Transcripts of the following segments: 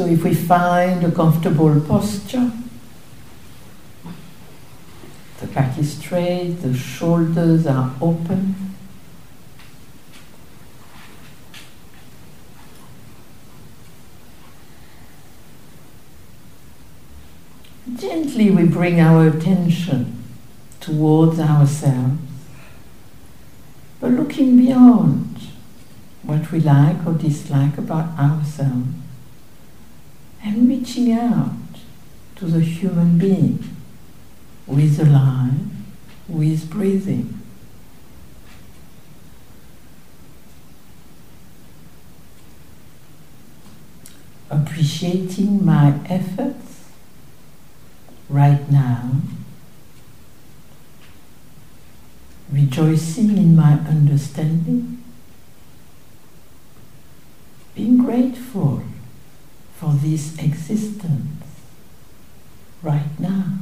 So if we find a comfortable posture, the back is straight, the shoulders are open. Gently we bring our attention towards ourselves, but looking beyond what we like or dislike about ourselves and reaching out to the human being is alive, who is breathing. Appreciating my efforts right now, rejoicing in my understanding, being grateful for this existence right now.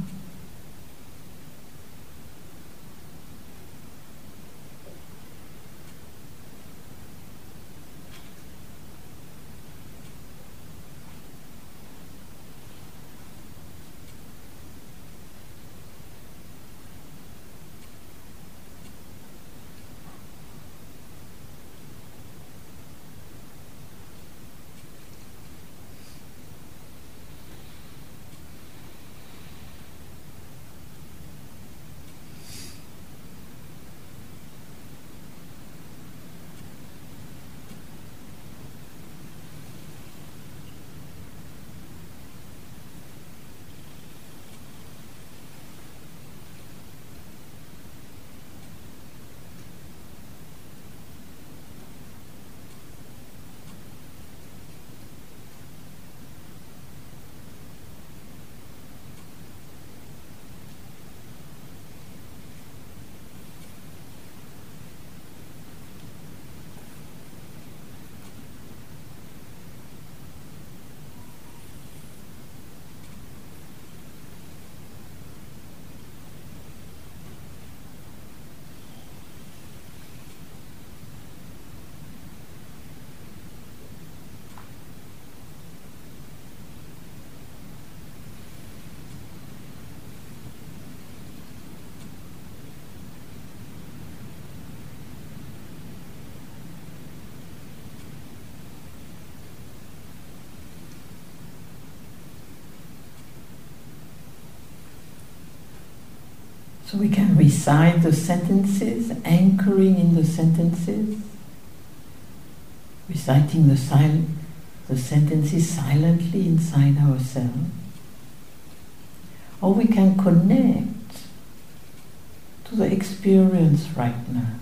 So we can recite the sentences, anchoring in the sentences, reciting the, sil- the sentences silently inside ourselves. Or we can connect to the experience right now.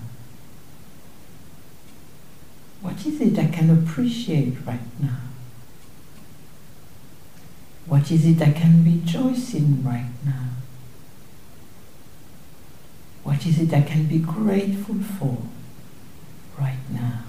What is it I can appreciate right now? What is it I can rejoice in right now? What is it I can be grateful for right now?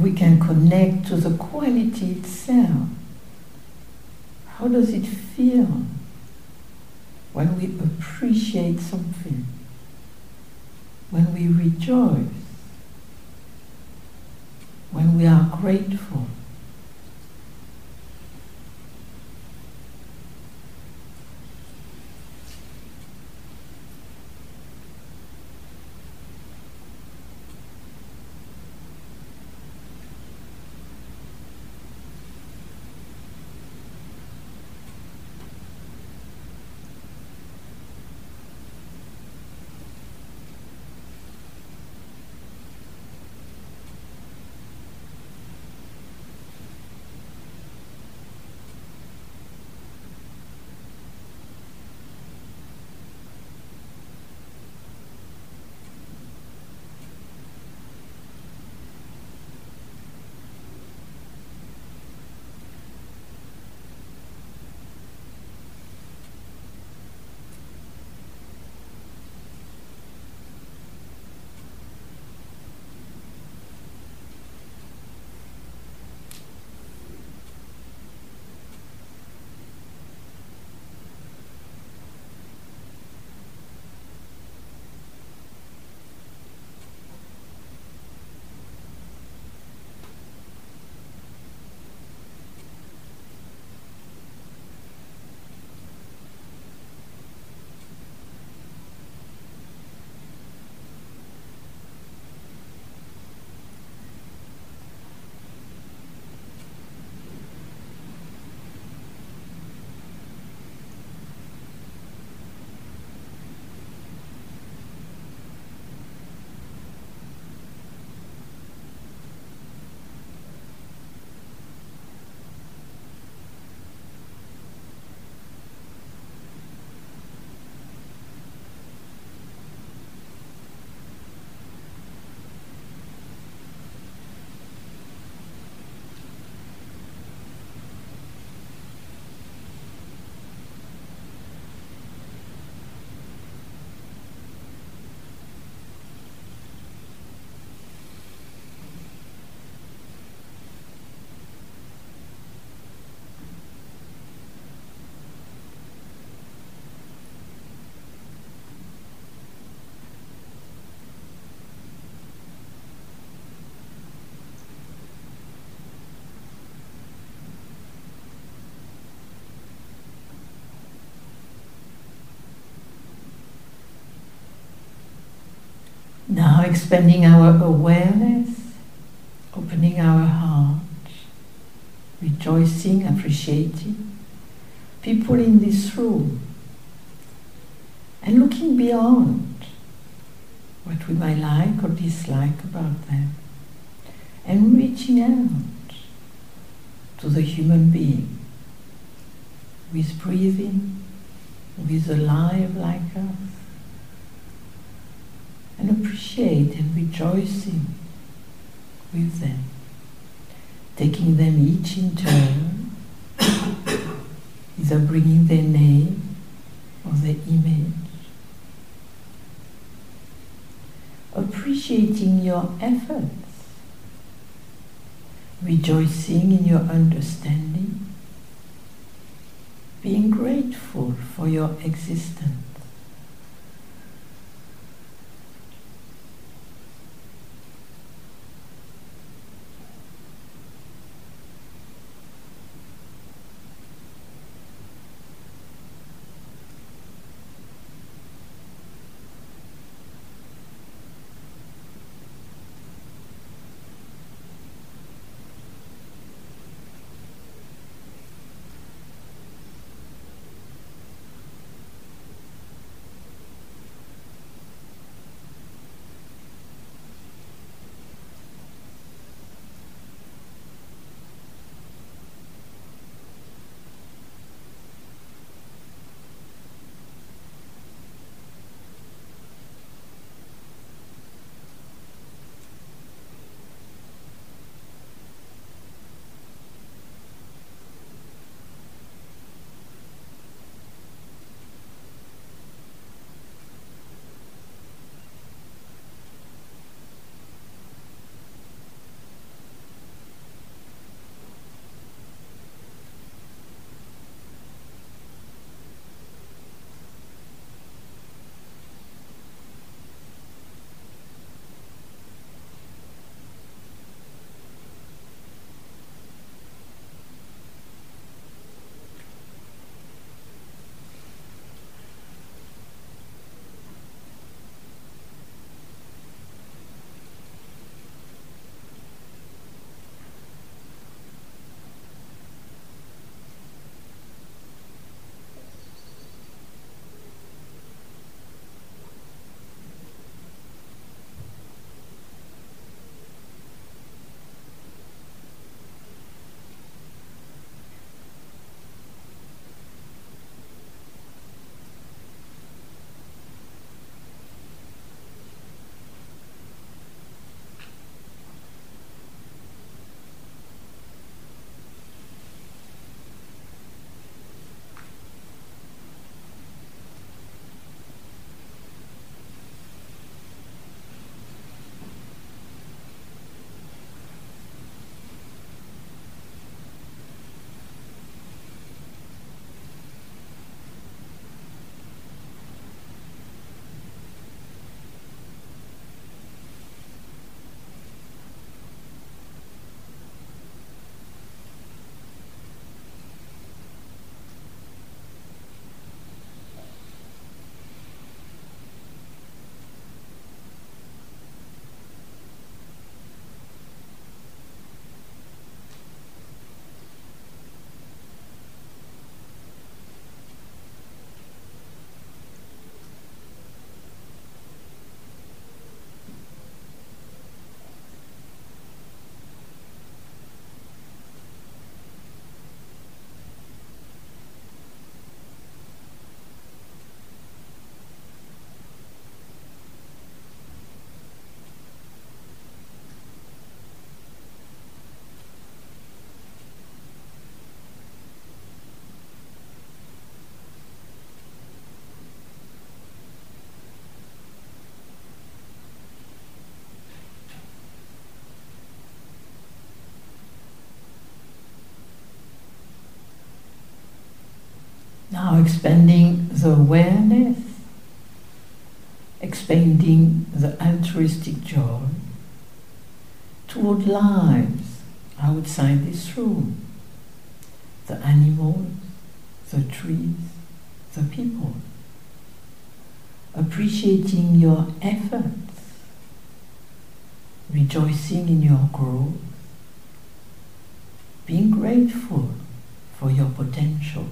We can connect to the quality itself. How does it feel when we appreciate something? When we rejoice? When we are grateful? Now expanding our awareness, opening our heart, rejoicing, appreciating people in this room, and looking beyond what we might like or dislike about them, and reaching out to the human being is breathing, is alive like us appreciate and rejoicing with them, taking them each in turn, either bringing their name or their image, appreciating your efforts, rejoicing in your understanding, being grateful for your existence. Expanding the awareness, expanding the altruistic joy toward lives outside this room, the animals, the trees, the people, appreciating your efforts, rejoicing in your growth, being grateful for your potential.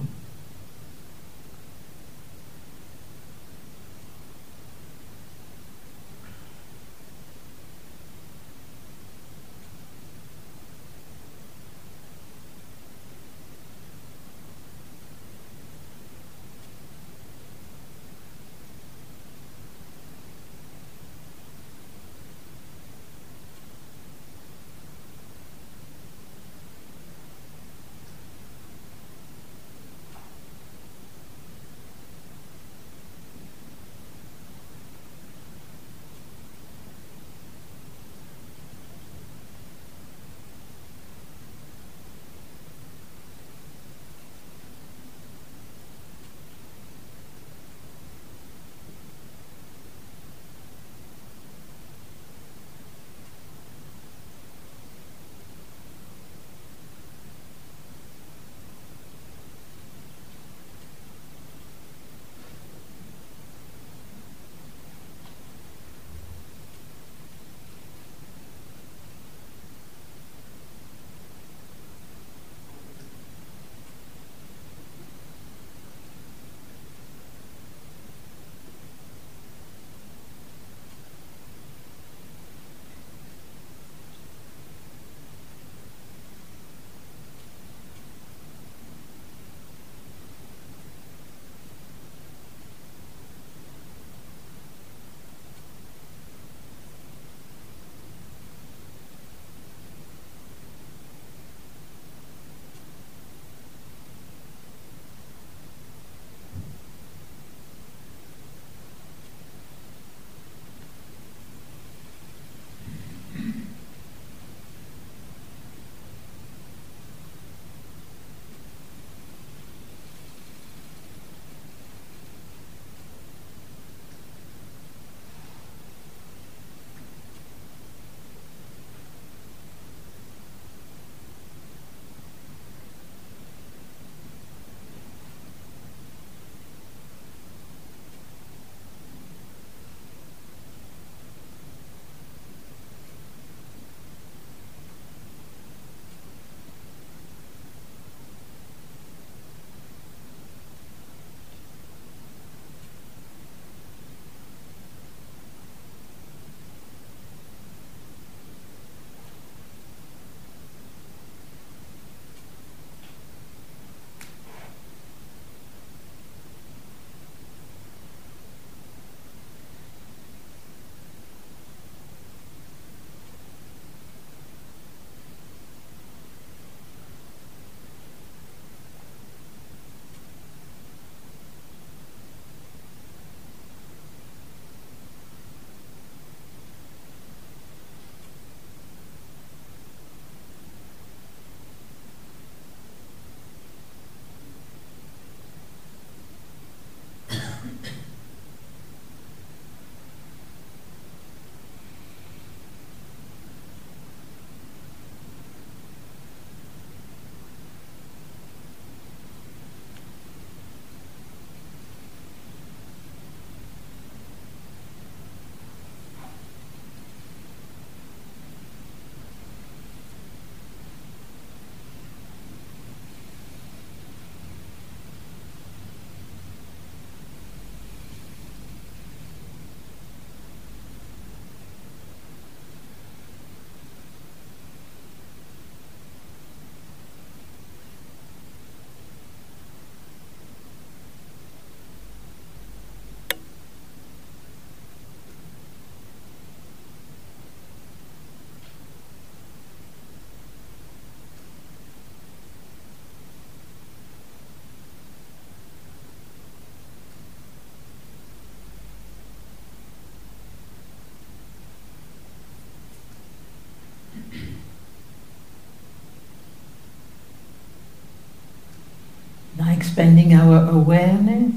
Expanding our awareness,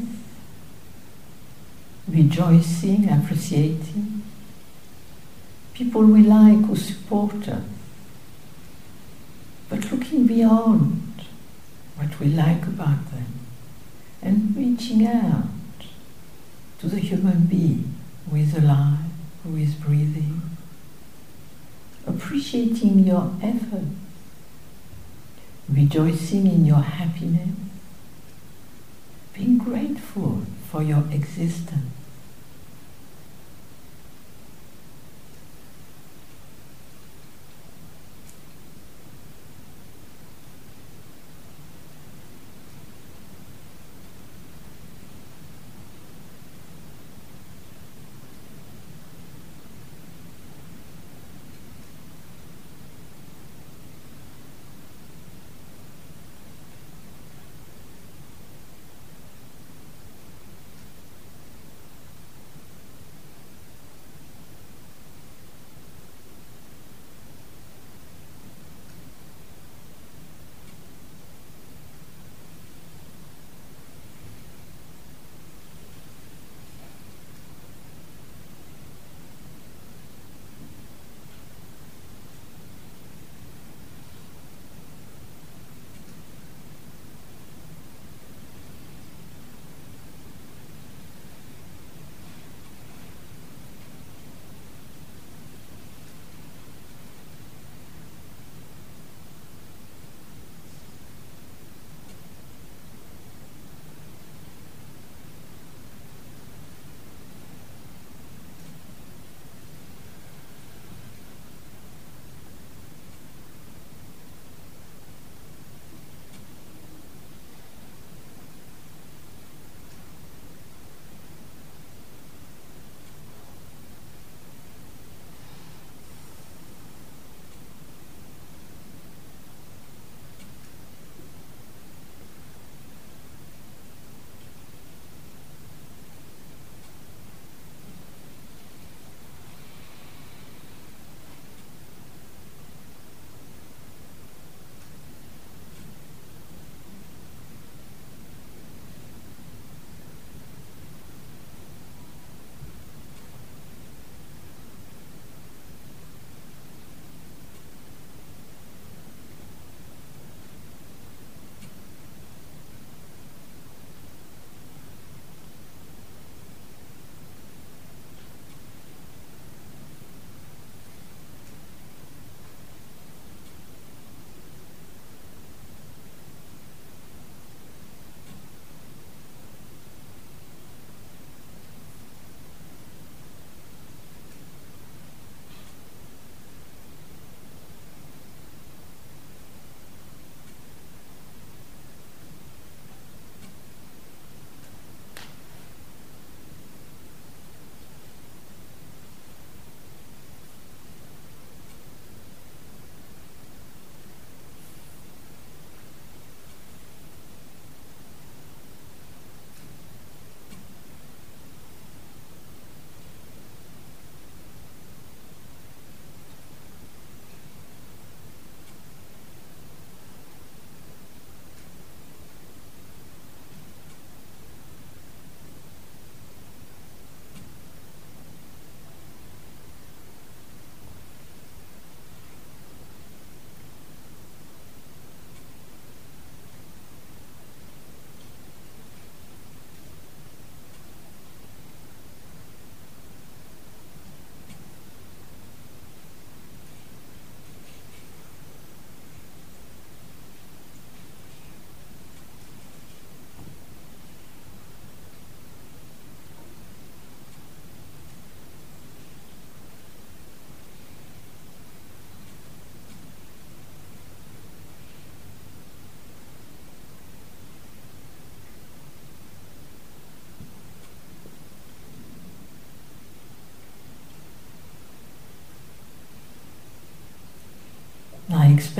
rejoicing, appreciating. People we like who support us, but looking beyond what we like about them and reaching out to the human being who is alive, who is breathing, appreciating your effort, rejoicing in your happiness, being grateful for your existence.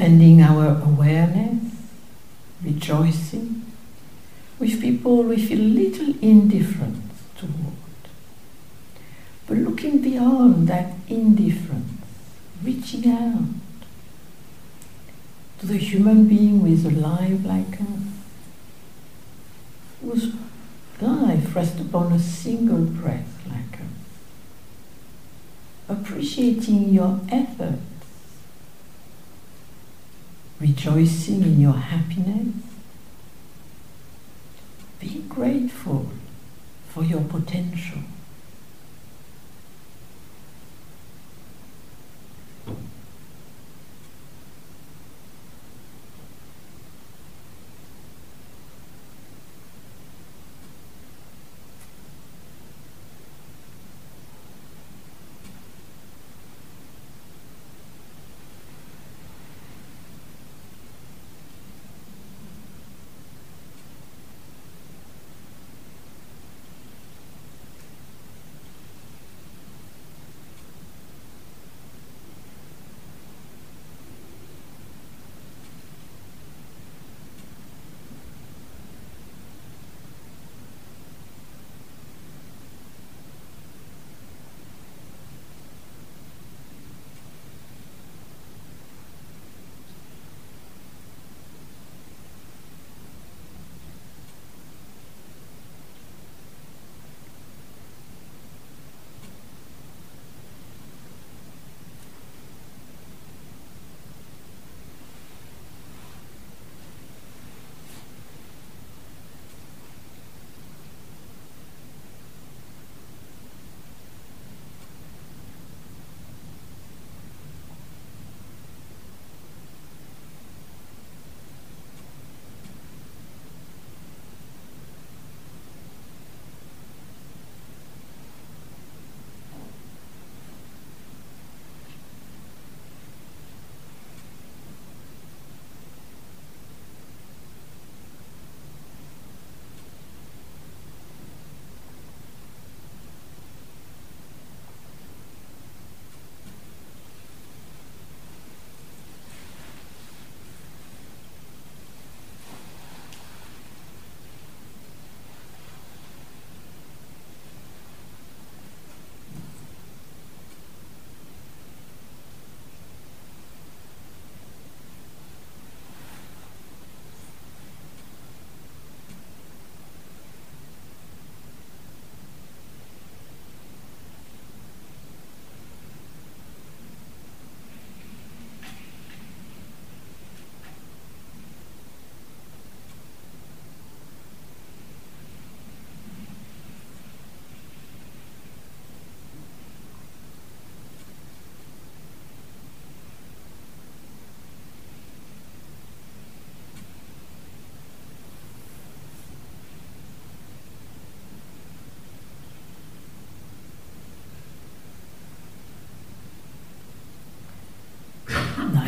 Expanding our awareness, rejoicing with people we feel little indifference toward. But looking beyond that indifference, reaching out to the human being who is alive like us, whose life rests upon a single breath, like us, appreciating your efforts, rejoicing in your happiness, Be grateful for your potential.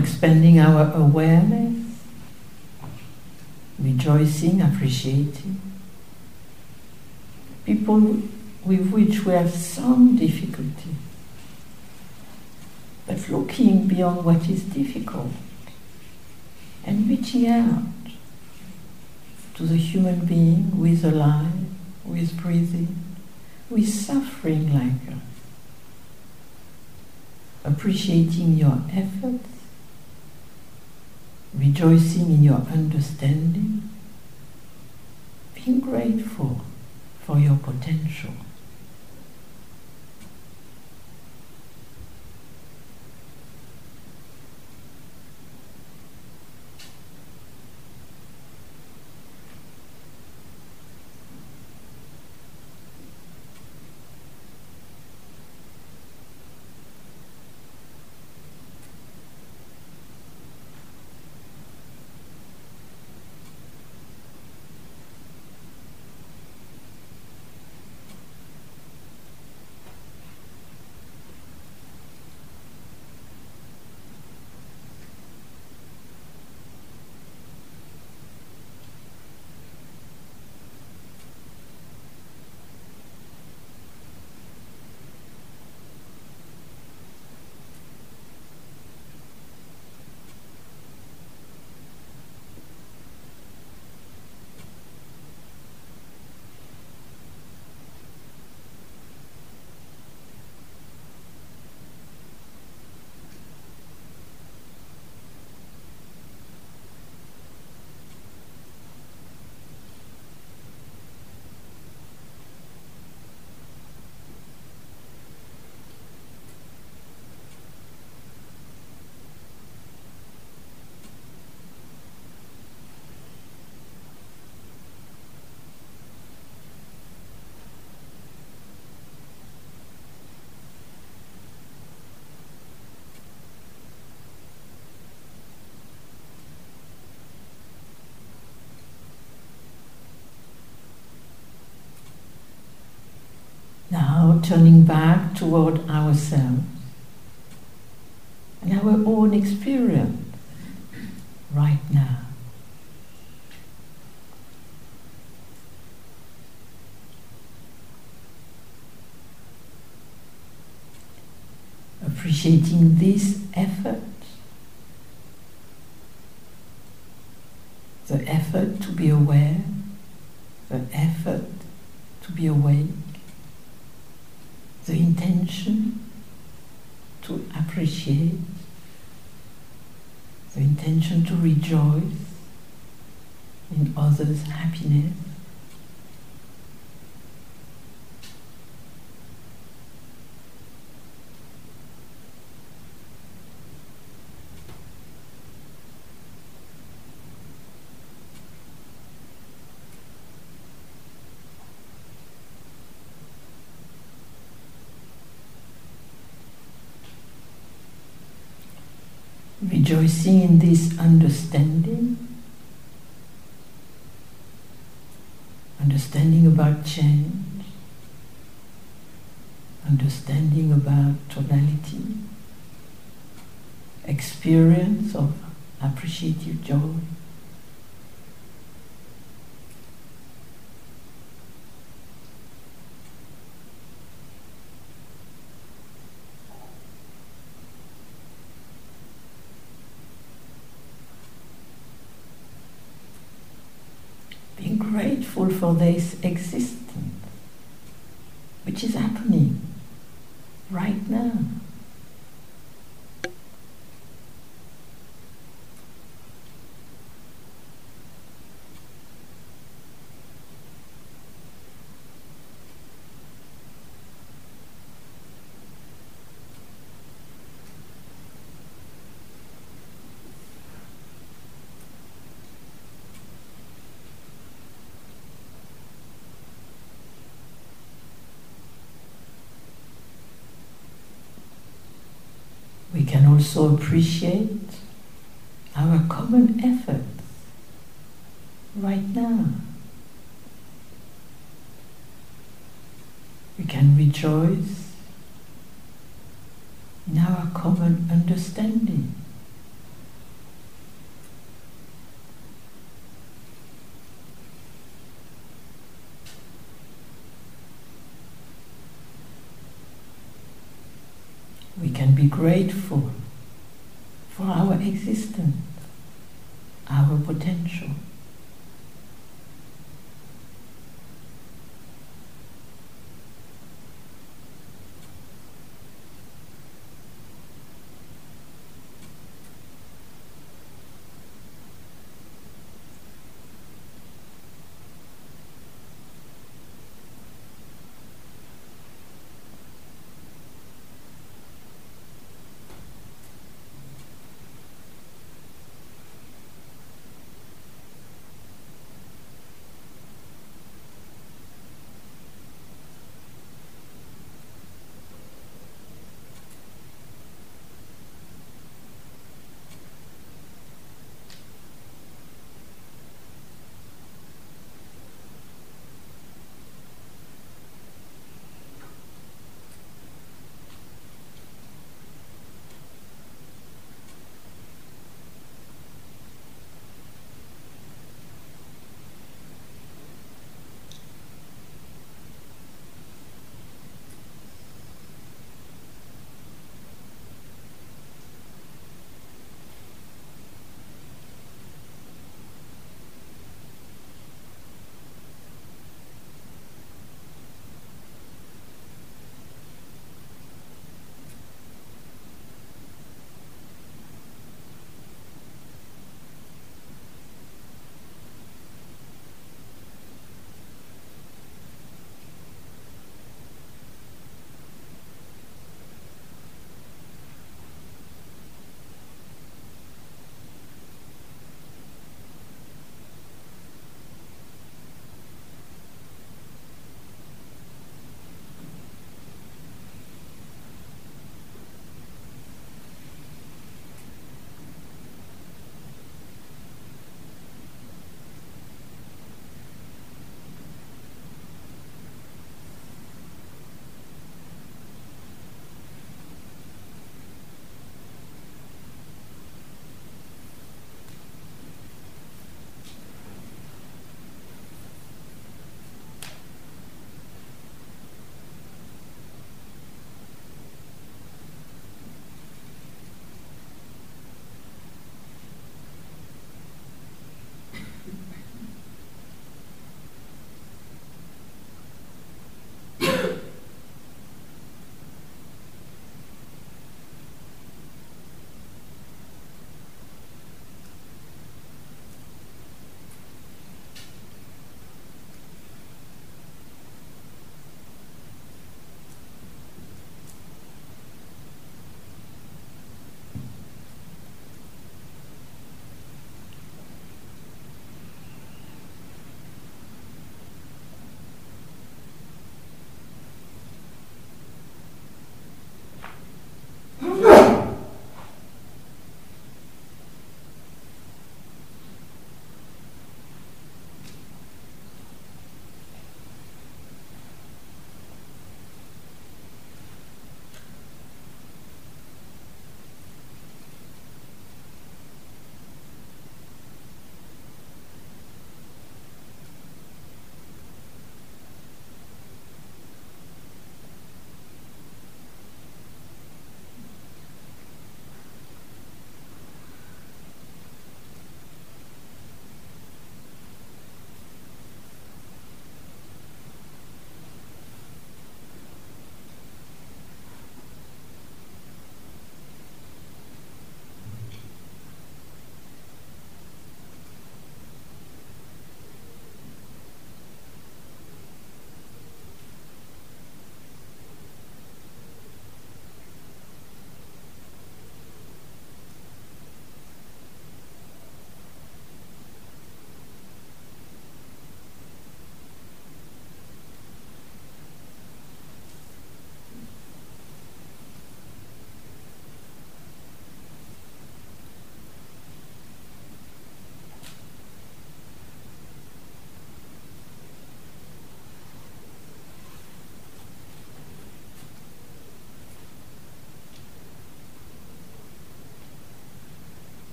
Expanding our awareness, rejoicing, appreciating. People with which we have some difficulty, but looking beyond what is difficult and reaching out to the human being who is alive, who is breathing, who is suffering like us. Appreciating your efforts rejoicing in your understanding, being grateful for your potential. Turning back toward ourselves. And our own experience right now. Appreciating this effort, the effort to be aware, the effort to be awake, the intention to appreciate, the intention to rejoice in others' happiness. Rejoicing in this understanding, understanding about change, understanding about tonality, experience of appreciative joy. being grateful for this existence, which is happening right now. We can also appreciate our common efforts right now. We can rejoice in our common understanding. We can be grateful for our existence, our potential.